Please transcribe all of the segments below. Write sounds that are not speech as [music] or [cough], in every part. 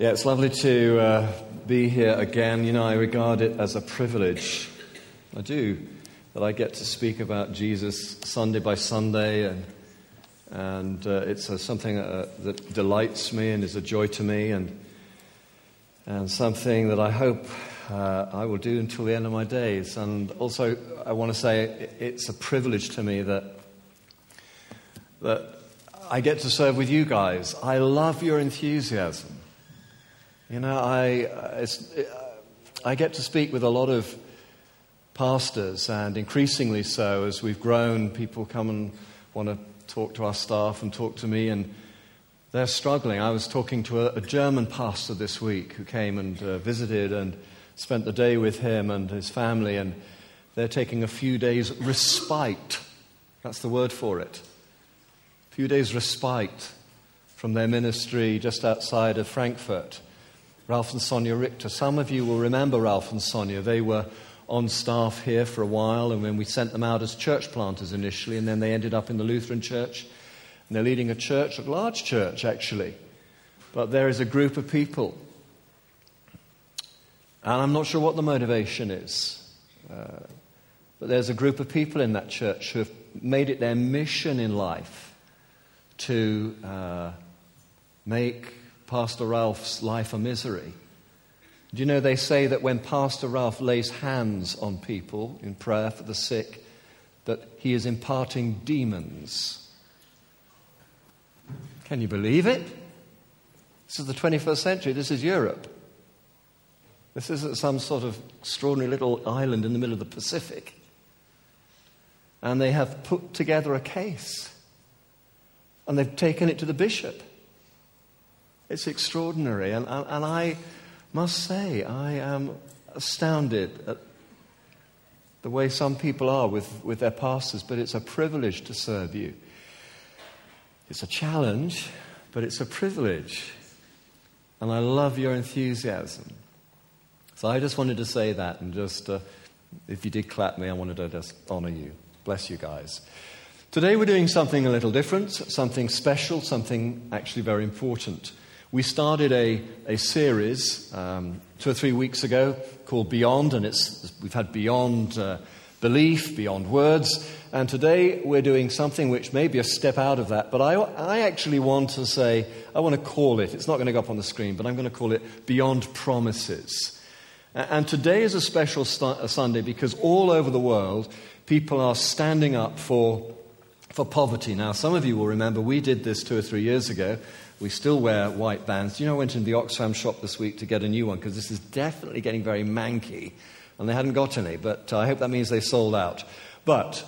Yeah, it's lovely to uh, be here again. You know, I regard it as a privilege. I do, that I get to speak about Jesus Sunday by Sunday, and, and uh, it's something uh, that delights me and is a joy to me, and, and something that I hope uh, I will do until the end of my days. And also, I want to say it's a privilege to me that, that I get to serve with you guys. I love your enthusiasm. You know, I, uh, I get to speak with a lot of pastors, and increasingly so as we've grown. People come and want to talk to our staff and talk to me, and they're struggling. I was talking to a, a German pastor this week who came and uh, visited and spent the day with him and his family, and they're taking a few days' respite. That's the word for it. A few days' respite from their ministry just outside of Frankfurt. Ralph and Sonia Richter. Some of you will remember Ralph and Sonia. They were on staff here for a while, and when we sent them out as church planters initially, and then they ended up in the Lutheran church. And they're leading a church, a large church actually. But there is a group of people. And I'm not sure what the motivation is. Uh, but there's a group of people in that church who have made it their mission in life to uh, make Pastor Ralph's life a misery. Do you know they say that when Pastor Ralph lays hands on people in prayer for the sick, that he is imparting demons? Can you believe it? This is the 21st century. This is Europe. This isn't some sort of extraordinary little island in the middle of the Pacific. And they have put together a case. And they've taken it to the bishop. It's extraordinary. And, and, and I must say, I am astounded at the way some people are with, with their pastors, but it's a privilege to serve you. It's a challenge, but it's a privilege. And I love your enthusiasm. So I just wanted to say that, and just, uh, if you did clap me, I wanted to just honor you. Bless you guys. Today we're doing something a little different, something special, something actually very important. We started a, a series um, two or three weeks ago called Beyond, and it's, we've had Beyond uh, Belief, Beyond Words, and today we're doing something which may be a step out of that, but I, I actually want to say, I want to call it, it's not going to go up on the screen, but I'm going to call it Beyond Promises. And today is a special st- Sunday because all over the world, people are standing up for, for poverty. Now, some of you will remember we did this two or three years ago we still wear white bands. You know, I went into the Oxfam shop this week to get a new one because this is definitely getting very manky, and they hadn't got any, but I hope that means they sold out. But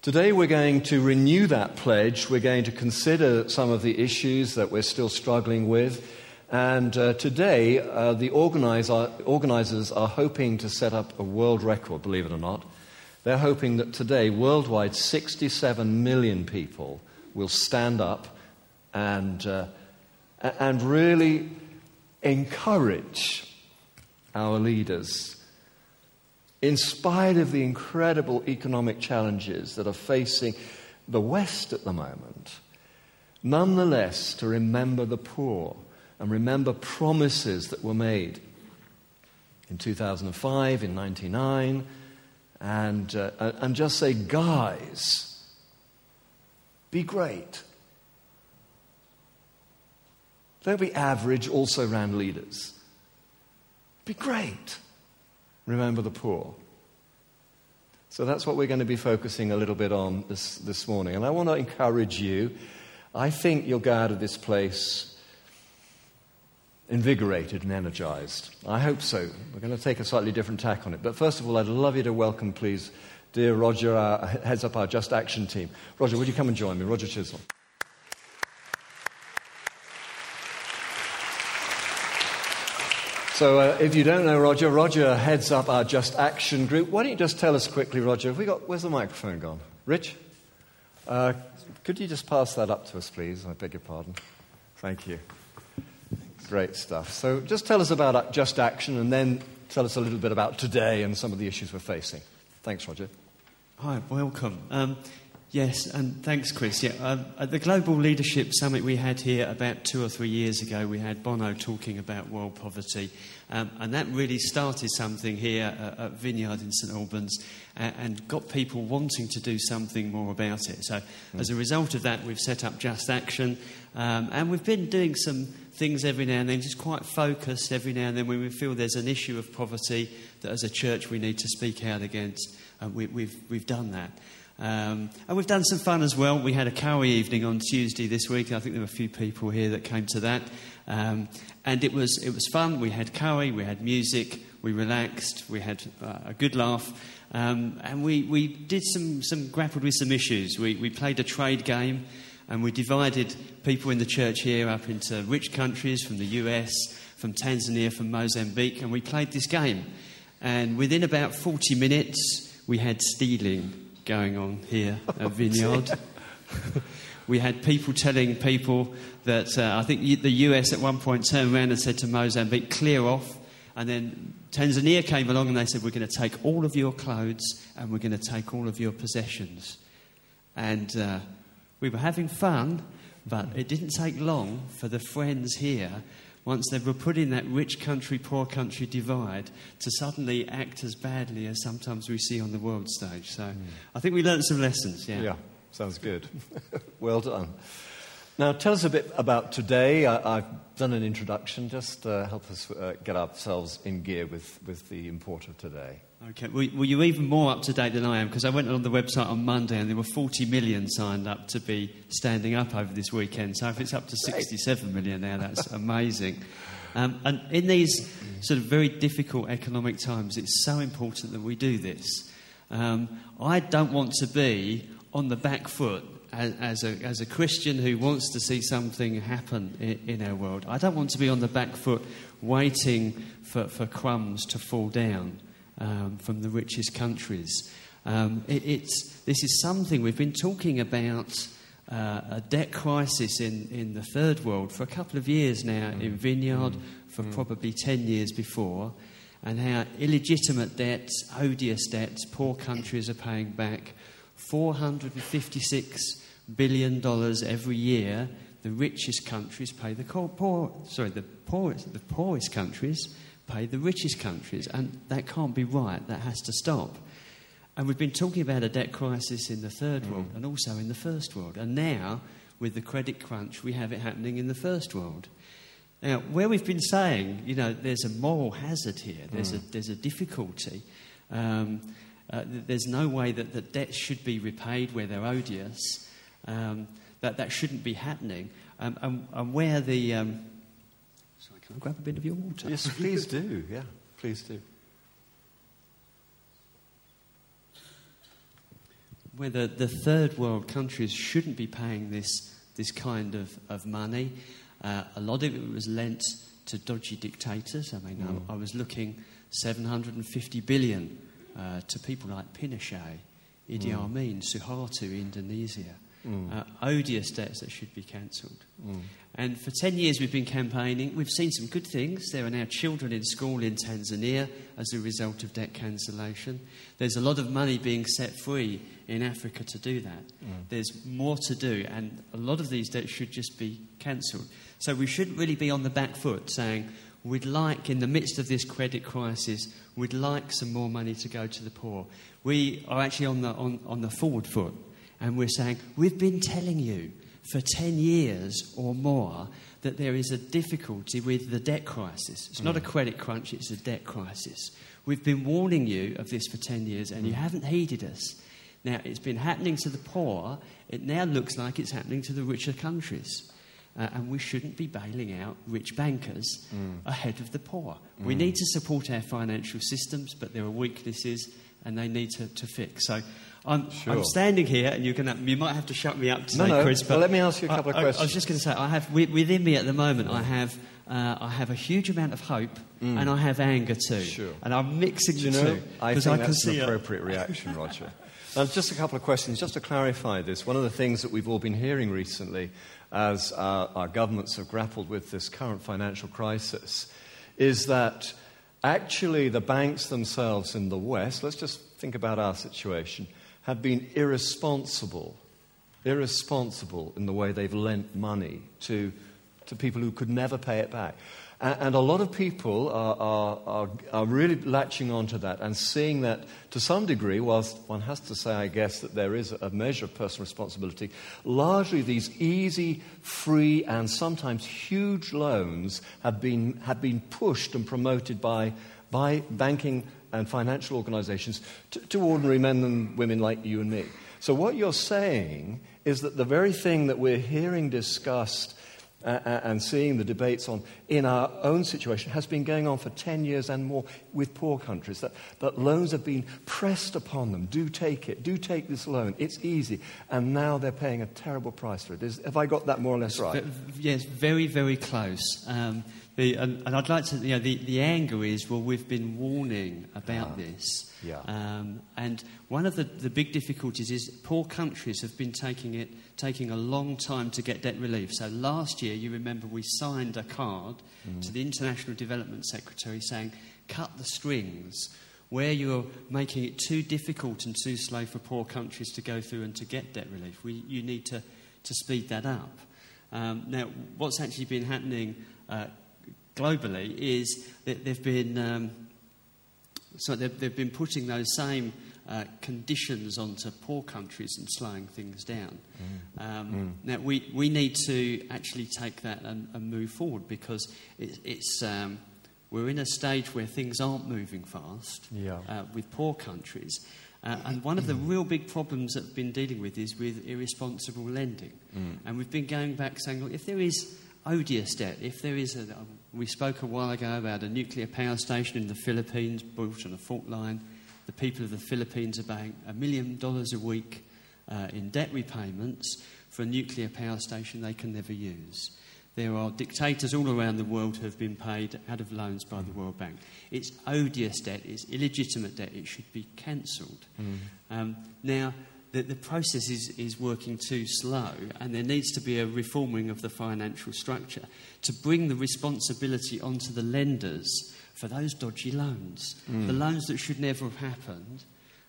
today we're going to renew that pledge. We're going to consider some of the issues that we're still struggling with. And uh, today, uh, the organizer, organizers are hoping to set up a world record, believe it or not. They're hoping that today, worldwide, 67 million people will stand up and, uh, and really encourage our leaders. In spite of the incredible economic challenges that are facing the West at the moment, nonetheless, to remember the poor and remember promises that were made in 2005, in 99, and, uh, and just say, guys, be great. Don't be average, also around leaders. Be great. Remember the poor. So that's what we're going to be focusing a little bit on this, this morning. And I want to encourage you. I think you'll go out of this place invigorated and energized. I hope so. We're going to take a slightly different tack on it. But first of all, I'd love you to welcome, please, dear Roger, our, heads up our Just Action team. Roger, would you come and join me? Roger Chisholm. So, uh, if you don't know Roger, Roger heads up our Just Action group. Why don't you just tell us quickly, Roger? Have we got, where's the microphone gone? Rich? Uh, could you just pass that up to us, please? I beg your pardon. Thank you. Great stuff. So, just tell us about Just Action and then tell us a little bit about today and some of the issues we're facing. Thanks, Roger. Hi, welcome. Um, Yes, and thanks, Chris. Yeah, um, at the Global Leadership Summit we had here about two or three years ago, we had Bono talking about world poverty, um, and that really started something here at, at Vineyard in St Albans, and, and, got people wanting to do something more about it. So, mm. as a result of that, we've set up Just Action, um, and we've been doing some things every now and then, just quite focused every now and then when we feel there's an issue of poverty that, as a church, we need to speak out against. Uh, we, we've, we've done that. Um, and we've done some fun as well. We had a Kawi evening on Tuesday this week. I think there were a few people here that came to that. Um, and it was, it was fun. We had Kawi, we had music, we relaxed, we had uh, a good laugh. Um, and we, we did some, some grappled with some issues. We, we played a trade game and we divided people in the church here up into rich countries from the US, from Tanzania, from Mozambique, and we played this game. And within about 40 minutes, we had stealing going on here [laughs] at Vineyard. [laughs] we had people telling people that uh, I think the US at one point turned around and said to Mozambique, clear off. And then Tanzania came along and they said, we're going to take all of your clothes and we're going to take all of your possessions. And uh, we were having fun, but it didn't take long for the friends here once they were put in that rich country, poor country divide, to suddenly act as badly as sometimes we see on the world stage. So mm. I think we learned some lessons, yeah. Yeah, sounds good. [laughs] well done. Now, tell us a bit about today. I, have done an introduction. Just uh, help us uh, get ourselves in gear with, with the import of today. Okay, well, well, you're even more up to date than I am because I went on the website on Monday and there were 40 million signed up to be standing up over this weekend. So if it's up to 67 million now, that's amazing. Um, and in these sort of very difficult economic times, it's so important that we do this. Um, I don't want to be on the back foot as, a, as a Christian who wants to see something happen in, in, our world, I don't want to be on the back foot waiting for, for crumbs to fall down um, from the richest countries. Um, it, it's, this is something we've been talking about. Uh, a debt crisis in, in the third world for a couple of years now mm. in Vineyard, mm. for mm. probably 10 years before, and how illegitimate debts, odious debts, poor countries are paying back. 456 billion dollars every year, the richest countries pay the poor, sorry, the poorest, the poorest countries pay the richest countries, and that can't be right. That has to stop. And we've been talking about a debt crisis in the third mm. world and also in the first world. And now, with the credit crunch, we have it happening in the first world. Now, where we've been saying, you know, there's a moral hazard here, there's, mm. a, there's a difficulty. Um, uh, there's no way that the debts should be repaid where they're odious um, that that shouldn't be happening. Um, and, and, where the. Um, sorry, can I grab a bit of your water? Yes, please do. Yeah, please do. Where the, the third world countries shouldn't be paying this, this kind of, of money. Uh, a lot of it was lent to dodgy dictators. I mean, mm. I, I, was looking 750 billion uh, to people like Pinochet, Idi mm. Amin, Suharto, Indonesia mm. uh, odious debts that should be cancelled. Mm. And for 10 years we've been campaigning. We've seen some good things. There are now children in school in Tanzania as a result of debt cancellation. There's a lot of money being set free in Africa to do that. Mm. There's more to do, and a lot of these debts should just be cancelled. So we shouldn't really be on the back foot saying, we'd like, in the midst of this credit crisis, we'd like some more money to go to the poor. We are actually on the, on, on the forward foot and we're saying, We've been telling you for 10 years or more that there is a difficulty with the debt crisis. It's not a mm. credit crunch, it's a debt crisis. We've been warning you of this for 10 years and you mm. haven't heeded us. Now, it's been happening to the poor, it now looks like it's happening to the richer countries. Uh, and we shouldn't be bailing out rich bankers mm. ahead of the poor. Mm. We need to support our financial systems, but there are weaknesses and they need to, to fix. So I'm, sure. I'm standing here, and you can you might have to shut me up today, no, no. Chris. But well, let me ask you a couple I, of questions. I, I, was just going to say, I have within me at the moment, I have uh, I have a huge amount of hope, mm. and I have anger too. Sure. And I'm mixing Do you the know, two. I think I that's an appropriate reaction, Roger. [laughs] Now, just a couple of questions, just to clarify this. One of the things that we've all been hearing recently, as our, our governments have grappled with this current financial crisis, is that actually the banks themselves in the West, let's just think about our situation have been irresponsible irresponsible in the way they've lent money to, to people who could never pay it back. And, and a lot of people are, are, are, are really latching onto that and seeing that to some degree, whilst one has to say, I guess, that there is a measure of personal responsibility, largely these easy, free, and sometimes huge loans have been, have been pushed and promoted by, by banking and financial organizations to, to ordinary men and women like you and me. So, what you're saying is that the very thing that we're hearing discussed uh, uh, and seeing the debates on in our own situation has been going on for 10 years and more with poor countries. That, that loans have been pressed upon them. Do take it. Do take this loan. It's easy. And now they're paying a terrible price for it. Is, have I got that more or less right? Yes, very, very close. Um, the, and, and, I'd like to, you know, the, the anger is, well, we've been warning about ah, this. Yeah. Um, and one of the, the big difficulties is poor countries have been taking it, taking a long time to get debt relief. So last year, you remember, we signed a card mm. to the International Development Secretary saying, cut the strings where you're making it too difficult and too slow for poor countries to go through and to get debt relief. We, you need to, to speed that up. Um, now, what's actually been happening uh, globally is that they've been, um, so they've, they've, been putting those same uh, conditions onto poor countries and slowing things down. Mm. Um, mm. Now, we, we need to actually take that and, and move forward because it, it's, um, we're in a stage where things aren't moving fast yeah. uh, with poor countries. Uh, and one of the real big problems that we've been dealing with is with irresponsible lending. Mm. And we've been going back saying, look, if there is odious debt. If there is a, we spoke a while ago about a nuclear power station in the Philippines built on a fault line. The people of the Philippines are paying a million dollars a week uh, in debt repayments for a nuclear power station they can never use. There are dictators all around the world who have been paid out of loans by the World Bank. It's odious debt, it's illegitimate debt, it should be cancelled. Mm. Um, now, the, the process is, is working too slow, and there needs to be a reforming of the financial structure to bring the responsibility onto the lenders for those dodgy loans. Mm. The loans that should never have happened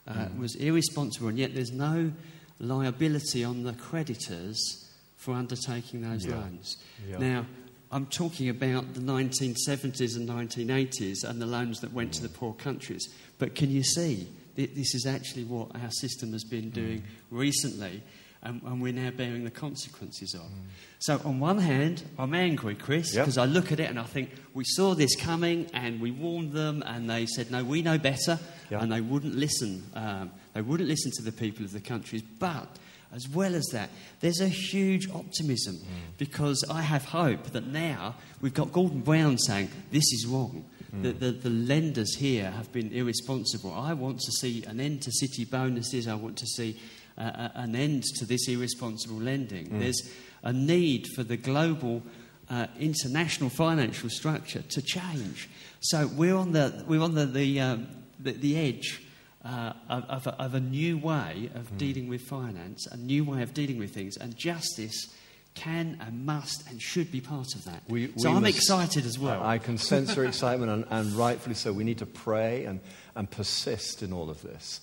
uh, mm. was irresponsible, and yet there's no liability on the creditors for undertaking those yeah. loans. Yeah. Now, I'm talking about the 1970s and 1980s and the loans that went mm. to the poor countries. But can you see this is actually what our system has been doing mm. recently, and, and, we're now bearing the consequences of. Mm. So, on one hand, I'm angry, Chris, because yep. I look at it and I think we saw this coming and we warned them, and they said, No, we know better, yep. and they wouldn't listen. Um, they wouldn't listen to the people of the countries. But as well as that, there's a huge optimism mm. because I have hope that now we've got Gordon Brown saying this is wrong. The, the, the, lenders here have been irresponsible. I want to see an end to city bonuses. I want to see uh, an end to this irresponsible lending. Mm. There's a need for the global uh, international financial structure to change. So we're on the, we're on the, the, um, the, the edge uh, of, of, a, of, a, new way of mm. dealing with finance, a new way of dealing with things, and justice can and must and should be part of that. We, so we I'm must, excited as well. I can sense your excitement, and, and, rightfully so. We need to pray and, and persist in all of this.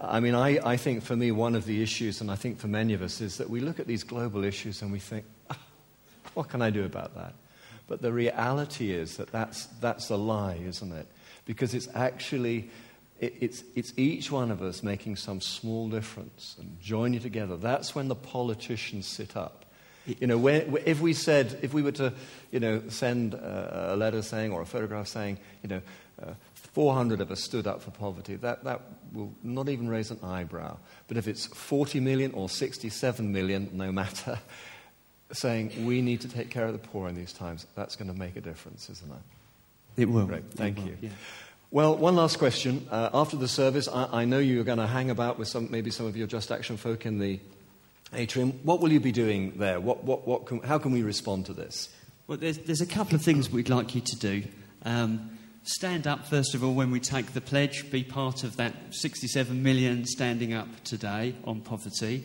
I mean, I, I think for me, one of the issues, and I think for many of us, is that we look at these global issues and we think, ah, what can I do about that? But the reality is that that's, that's a lie, isn't it? Because it's actually it's, it's each one of us making some small difference and joining together. That's when the politicians sit up you know, when, if we said, if we were to, you know, send a, a letter saying or a photograph saying, you know, uh, 400 of us stood up for poverty, that, that will not even raise an eyebrow. But if it's 40 million or 67 million, no matter, [laughs] saying we need to take care of the poor in these times, that's going to make a difference, isn't it? It will. Great, thank will. you. Yeah. Well, one last question. Uh, after the service, I, I know you're going to hang about with some, maybe some of your Just Action folk in the Atrium. What will you be doing there? What, what, what can, how can we respond to this? Well, there's, there's a couple of things we'd like you to do. Um, stand up, first of all, when we take the pledge, be part of that 67 million standing up today on poverty.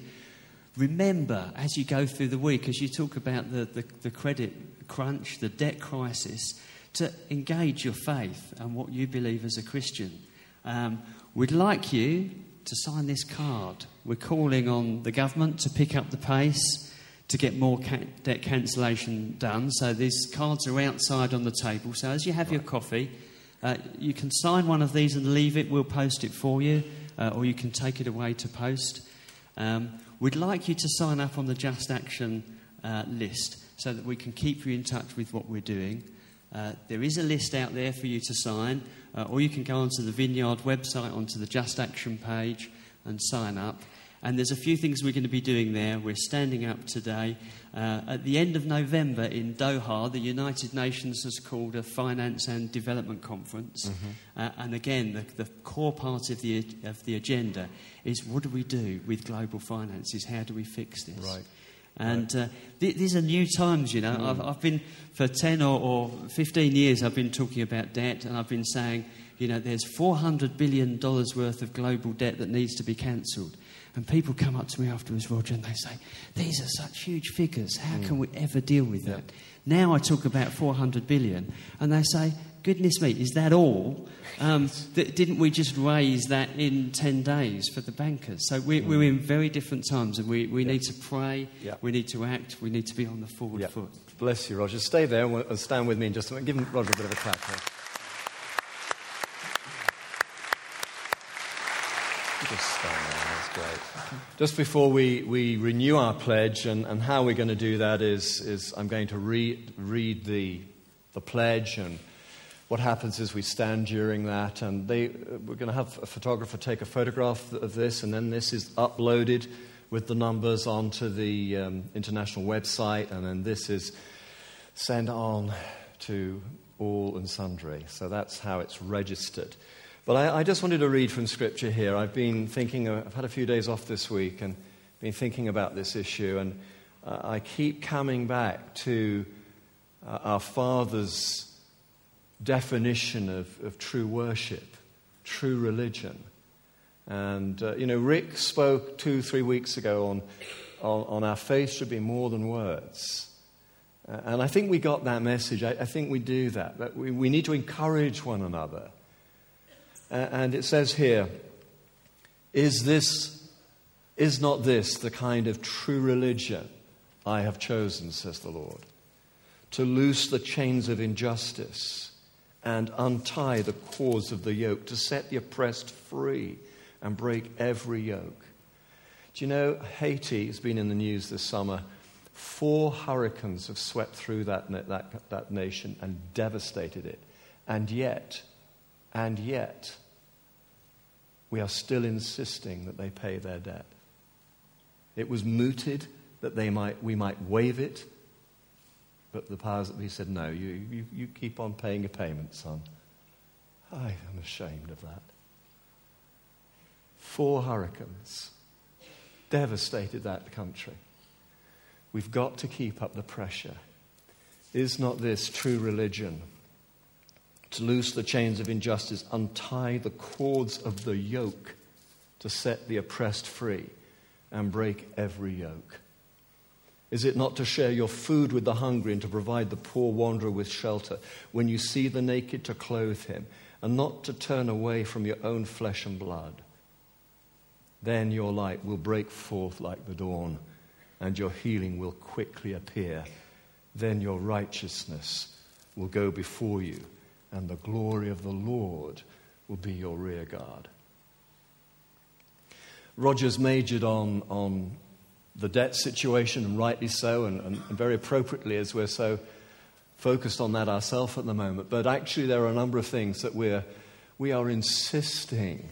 Remember, as you go through the week, as you talk about the, the, the credit crunch, the debt crisis, to engage your faith and what you believe as a Christian. Um, we'd like you to sign this card. We're calling on the government to pick up the pace to get more ca- debt cancellation done. So these cards are outside on the table. So as you have your coffee, uh, you can sign one of these and leave it. We'll post it for you, uh, or you can take it away to post. Um, we'd like you to sign up on the Just Action uh, list so that we can keep you in touch with what we're doing. Uh, there is a list out there for you to sign, uh, or you can go onto the Vineyard website, onto the Just Action page, and sign up. And there's a few things we're going to be doing there. We're standing up today. Uh, at the end of November in Doha, the United Nations has called a Finance and Development Conference. Mm-hmm. Uh, and again, the, the, core part of the, of the agenda is what do we do with global finances? How do we fix this? Right. And uh, th- these are new times, you know. Mm. I've, I've, been, for 10 or, or 15 years, I've been talking about debt, and I've been saying, you know, there's $400 billion worth of global debt that needs to be cancelled. And people come up to me afterwards, Roger, and they say, These are such huge figures. How mm. can we ever deal with that? Now I talk about 400 billion, and they say, Goodness me, is that all? Um, th- didn't we just raise that in 10 days for the bankers? So we're, mm. we're in very different times, and we, we need to pray, we need to act, we need to be on the forward foot. Bless you, Roger. Stay there and stand with me in just a minute. Give Roger a bit of a clap. Here. Just. That's great. [laughs] Just before we, we renew our pledge, and, and how we're going to do that is, is I'm going to read, read the, the pledge, and what happens is we stand during that, and they, we're going to have a photographer take a photograph of this, and then this is uploaded with the numbers onto the um, international website, and then this is sent on to all and sundry. So that's how it's registered. But I, I, just wanted to read from Scripture here. I've been thinking, uh, I've had a few days off this week and been thinking about this issue, and uh, I keep coming back to uh, our Father's definition of, of true worship, true religion. And, uh, you know, Rick spoke two, three weeks ago on, on, on our faith should be more than words. Uh, and I think we got that message. I, I think we do that. But we, we need to encourage one another and it says here, is this, is not this the kind of true religion I have chosen, says the Lord? To loose the chains of injustice and untie the cords of the yoke, to set the oppressed free and break every yoke. Do you know, Haiti has been in the news this summer. Four hurricanes have swept through that, that, that nation and devastated it. And yet, and yet, we are still insisting that they pay their debt. It was mooted that they might, we might waive it, but the powers that be said, no, you, you, you keep on paying a payment, son. I am ashamed of that. Four hurricanes devastated that country. We've got to keep up the pressure. Is not this true religion? To loose the chains of injustice, untie the cords of the yoke, to set the oppressed free, and break every yoke? Is it not to share your food with the hungry and to provide the poor wanderer with shelter? When you see the naked, to clothe him, and not to turn away from your own flesh and blood? Then your light will break forth like the dawn, and your healing will quickly appear. Then your righteousness will go before you and the glory of the Lord will be your rear guard. Rogers majored on, on the debt situation, and rightly so, and, and, and very appropriately as we're so focused on that ourselves at the moment. But actually, there are a number of things that we're, we are insisting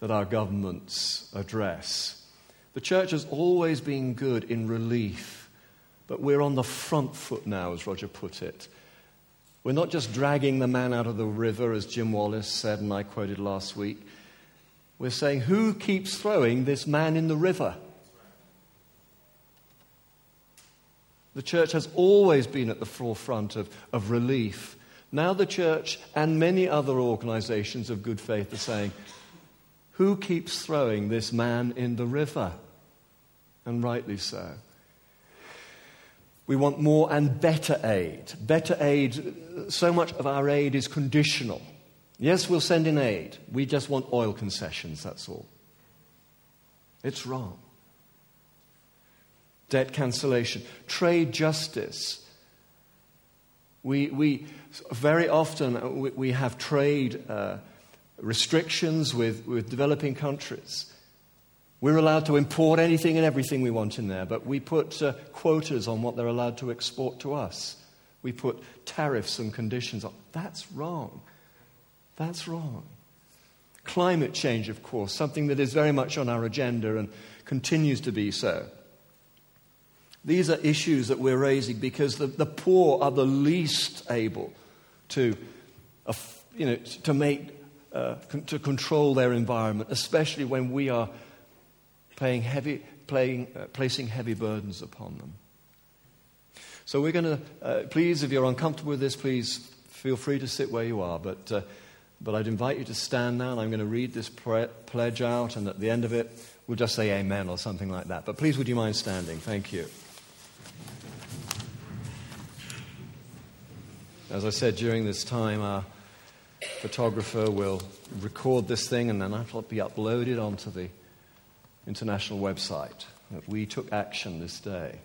that our governments address. The church has always been good in relief, but we're on the front foot now, as Roger put it. We're not just dragging the man out of the river, as Jim Wallis said, and I quoted last week. We're saying, who keeps throwing this man in the river? The church has always been at the forefront of, of relief. Now, the church and many other organizations of good faith are saying, who keeps throwing this man in the river? And rightly so. We want more and better aid. Better aid, so much of our aid is conditional. Yes, we'll send in aid. We just want oil concessions, that's all. It's wrong. Debt cancellation, trade justice. We, we very often uh, we, we have trade uh, restrictions with, with developing countries. We're allowed to import anything and everything we want in there, but we put uh, quotas on what they're allowed to export to us. We put tariffs and conditions on. That's wrong. That's wrong. Climate change, of course, something that is very much on our agenda and continues to be so. These are issues that we're raising because the, the poor are the least able to, you know, to make, uh, to control their environment, especially when we are playing heavy, playing, uh, placing heavy burdens upon them. So we're going to, uh, please, if you're uncomfortable with this, please feel free to sit where you are. But, uh, but I'd invite you to stand now, and I'm going to read this pre- pledge out, and at the end of it, we'll just say amen or something like that. But please, would you mind standing? Thank you. As I said, during this time, our photographer will record this thing, and then it'll be uploaded onto the international website that we took action this day.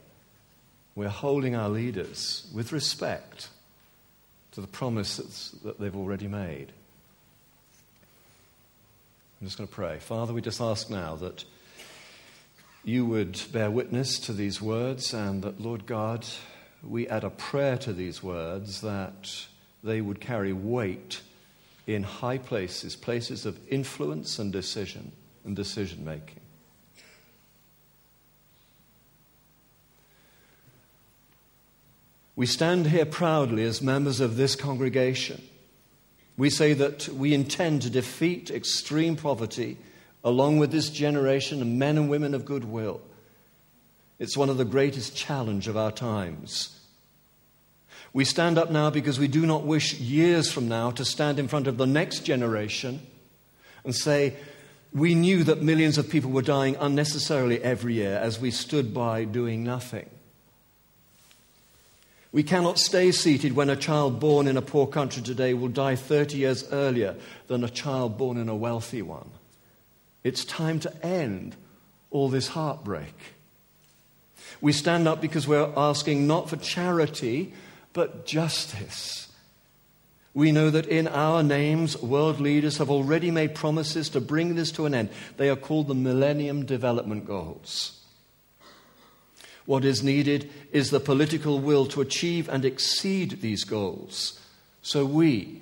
We're holding our leaders with respect to the promises that they've already made. I'm just going to pray. Father, we just ask now that you would bear witness to these words and that, Lord God, we add a prayer to these words that they would carry weight in high places, places of influence and decision and decision making. We stand here proudly as members of this congregation. We say that we intend to defeat extreme poverty along with this generation of men and women of goodwill. It's one of the greatest challenge of our times. We stand up now because we do not wish years from now to stand in front of the next generation and say, we knew that millions of people were dying unnecessarily every year as we stood by doing nothing. We cannot stay seated when a child born in a poor country today will die 30 years earlier than a child born in a wealthy one. It's time to end all this heartbreak. We stand up because we're asking not for charity, but justice. We know that in our names, world leaders have already made promises to bring this to an end. They are called the Millennium Development Goals. What is needed is the political will to achieve and exceed these goals. So we,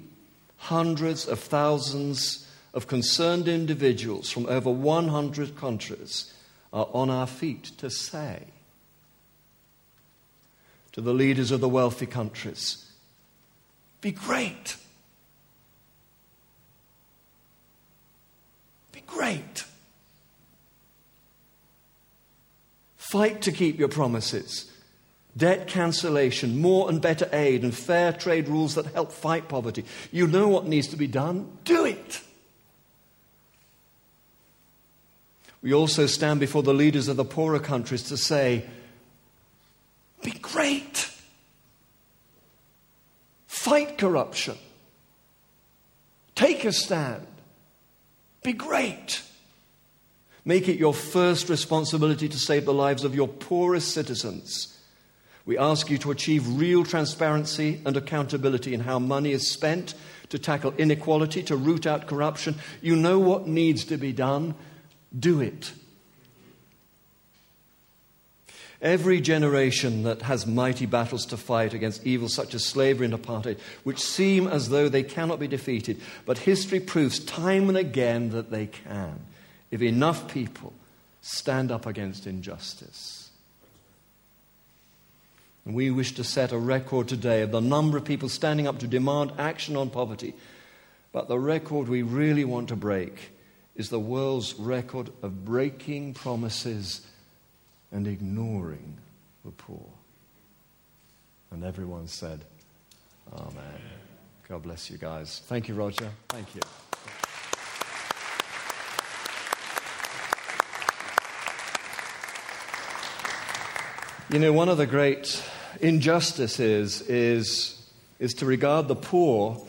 hundreds of thousands of concerned individuals from over 100 countries, are on our feet to say to the leaders of the wealthy countries be great. Be great. Fight to keep your promises. Debt cancellation, more and better aid, and fair trade rules that help fight poverty. You know what needs to be done. Do it. We also stand before the leaders of the poorer countries to say, be great. Fight corruption. Take a stand. Be great. Make it your first responsibility to save the lives of your poorest citizens. We ask you to achieve real transparency and accountability in how money is spent, to tackle inequality, to root out corruption. You know what needs to be done. Do it. Every generation that has mighty battles to fight against evils such as slavery and apartheid, which seem as though they cannot be defeated, but history proves time and again that they can if enough people stand up against injustice. And we wish to set a record today of the number of people standing up to demand action on poverty. But the record we really want to break is the world's record of breaking promises and ignoring the poor. And everyone said, Amen. God bless you guys. Thank you, Roger. Thank you. You know, one of the great injustices is, is to regard the poor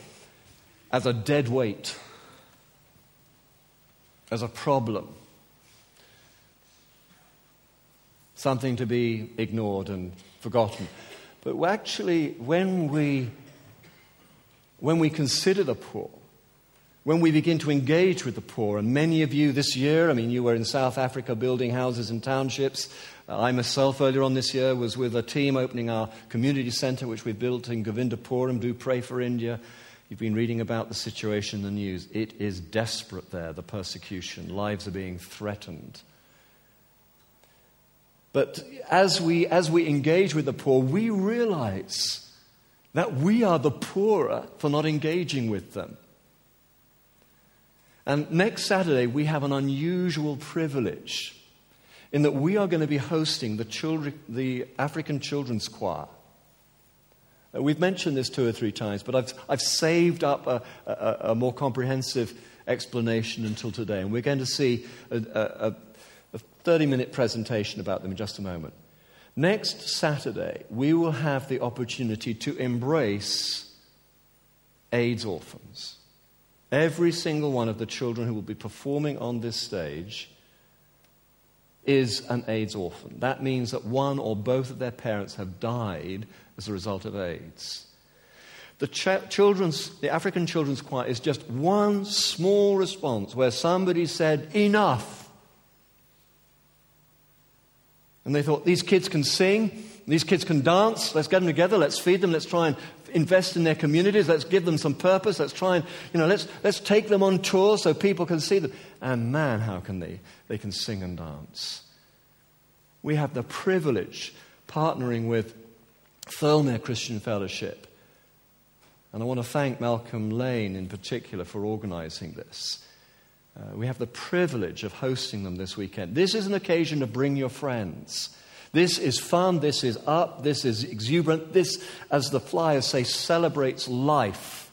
as a dead weight, as a problem. something to be ignored and forgotten. But actually, when we, when we consider the poor, when we begin to engage with the poor, and many of you this year, I mean, you were in South Africa building houses and townships. Uh, I myself, earlier on this year, was with a team opening our community centre, which we built in Govindapuram. Do pray for India. You've been reading about the situation in the news. It is desperate there, the persecution. Lives are being threatened. But as we, as we engage with the poor, we realize that we are the poorer for not engaging with them. And next Saturday, we have an unusual privilege in that we are going to be hosting the, children, the African Children's Choir. Uh, we've mentioned this two or three times, but I've, I've saved up a, a, a more comprehensive explanation until today. And we're going to see a, a, a 30 minute presentation about them in just a moment. Next Saturday, we will have the opportunity to embrace AIDS orphans. Every single one of the children who will be performing on this stage is an AIDS orphan. That means that one or both of their parents have died as a result of AIDS. The, ch- children's, the African Children's Choir is just one small response where somebody said, Enough. And they thought, these kids can sing, these kids can dance, let's get them together, let's feed them, let's try and invest in their communities, let's give them some purpose, let's try and, you know, let's, let's take them on tour so people can see them. And man, how can they? They can sing and dance. We have the privilege partnering with Thirlmere Christian Fellowship. And I want to thank Malcolm Lane in particular for organizing this. Uh, we have the privilege of hosting them this weekend. This is an occasion to bring your friends. This is fun, this is up, this is exuberant. This, as the flyers say, celebrates life.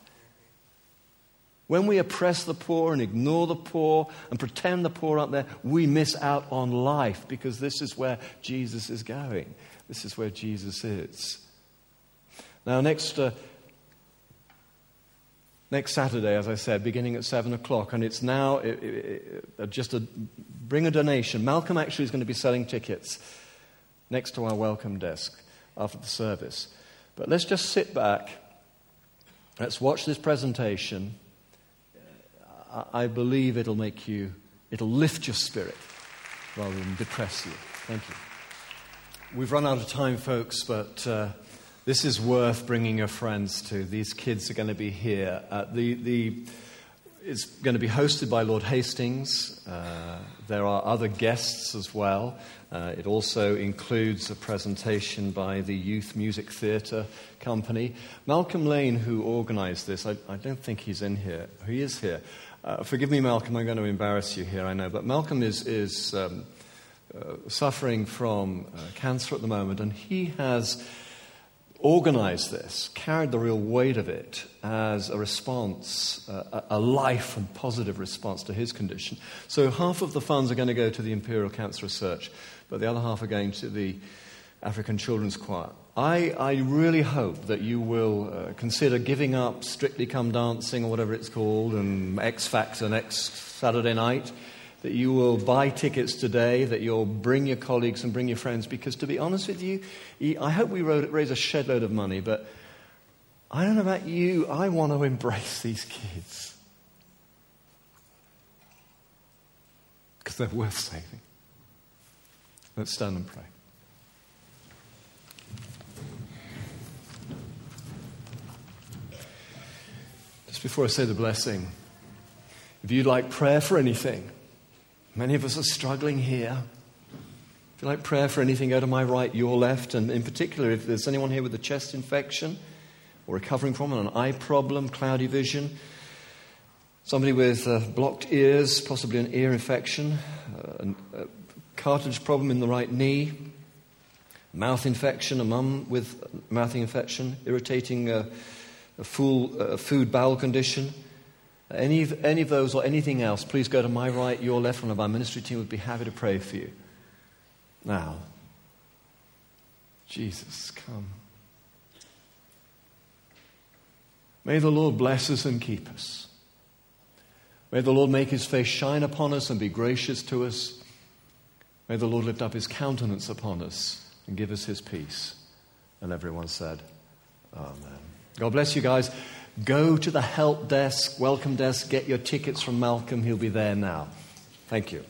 When we oppress the poor and ignore the poor and pretend the poor aren't there, we miss out on life because this is where Jesus is going. This is where Jesus is. Now, next, uh, next Saturday, as I said, beginning at 7 o'clock, and it's now it, it, it, just a bring a donation. Malcolm actually is going to be selling tickets next to our welcome desk after the service. But let's just sit back. Let's watch this presentation. I believe it'll make you, it'll lift your spirit rather than depress you. Thank you. We've run out of time, folks, but uh, this is worth bringing your friends to. These kids are going to be here. Uh, the, the, it's going to be hosted by Lord Hastings. Uh, there are other guests as well. Uh, it also includes a presentation by the Youth Music Theatre Company. Malcolm Lane, who organised this, I, I, don't think he's in here. He is here. Uh, forgive me, Malcolm, I'm going to embarrass you here, I know. But Malcolm is, is um, uh, suffering from uh, cancer at the moment, and he has organized this, carried the real weight of it as a response, uh, a life and positive response to his condition. So half of the funds are going to go to the Imperial Cancer Research, but the other half are going to the African Children's Choir. I, I really hope that you will uh, consider giving up Strictly Come Dancing or whatever it's called, and X Factor next Saturday night that you will buy tickets today, that you'll bring your colleagues and bring your friends, because to be honest with you, I hope we raise a shedload of money, but I don't know about you, I want to [laughs] embrace these kids. Because they're worth saving. Let's stand and pray. Just before I say the blessing, if you'd like prayer for anything, Many of us are struggling here. If you like prayer for anything, go to my right, your left. And in particular, if there's anyone here with a chest infection or recovering from an eye problem, cloudy vision, somebody with uh, blocked ears, possibly an ear infection, uh, a cartilage problem in the right knee, mouth infection, a mum with mouth infection, irritating uh, a full, uh, food bowel condition any of, any of those or anything else, please go to my right, your left. One of our ministry team would be happy to pray for you. Now, Jesus, come. May the Lord bless us and keep us. May the Lord make his face shine upon us and be gracious to us. May the Lord lift up his countenance upon us and give us his peace. And everyone said, Amen. God bless you guys. Go to the help desk, welcome desk, get your tickets from Malcolm. He'll be there now. Thank you.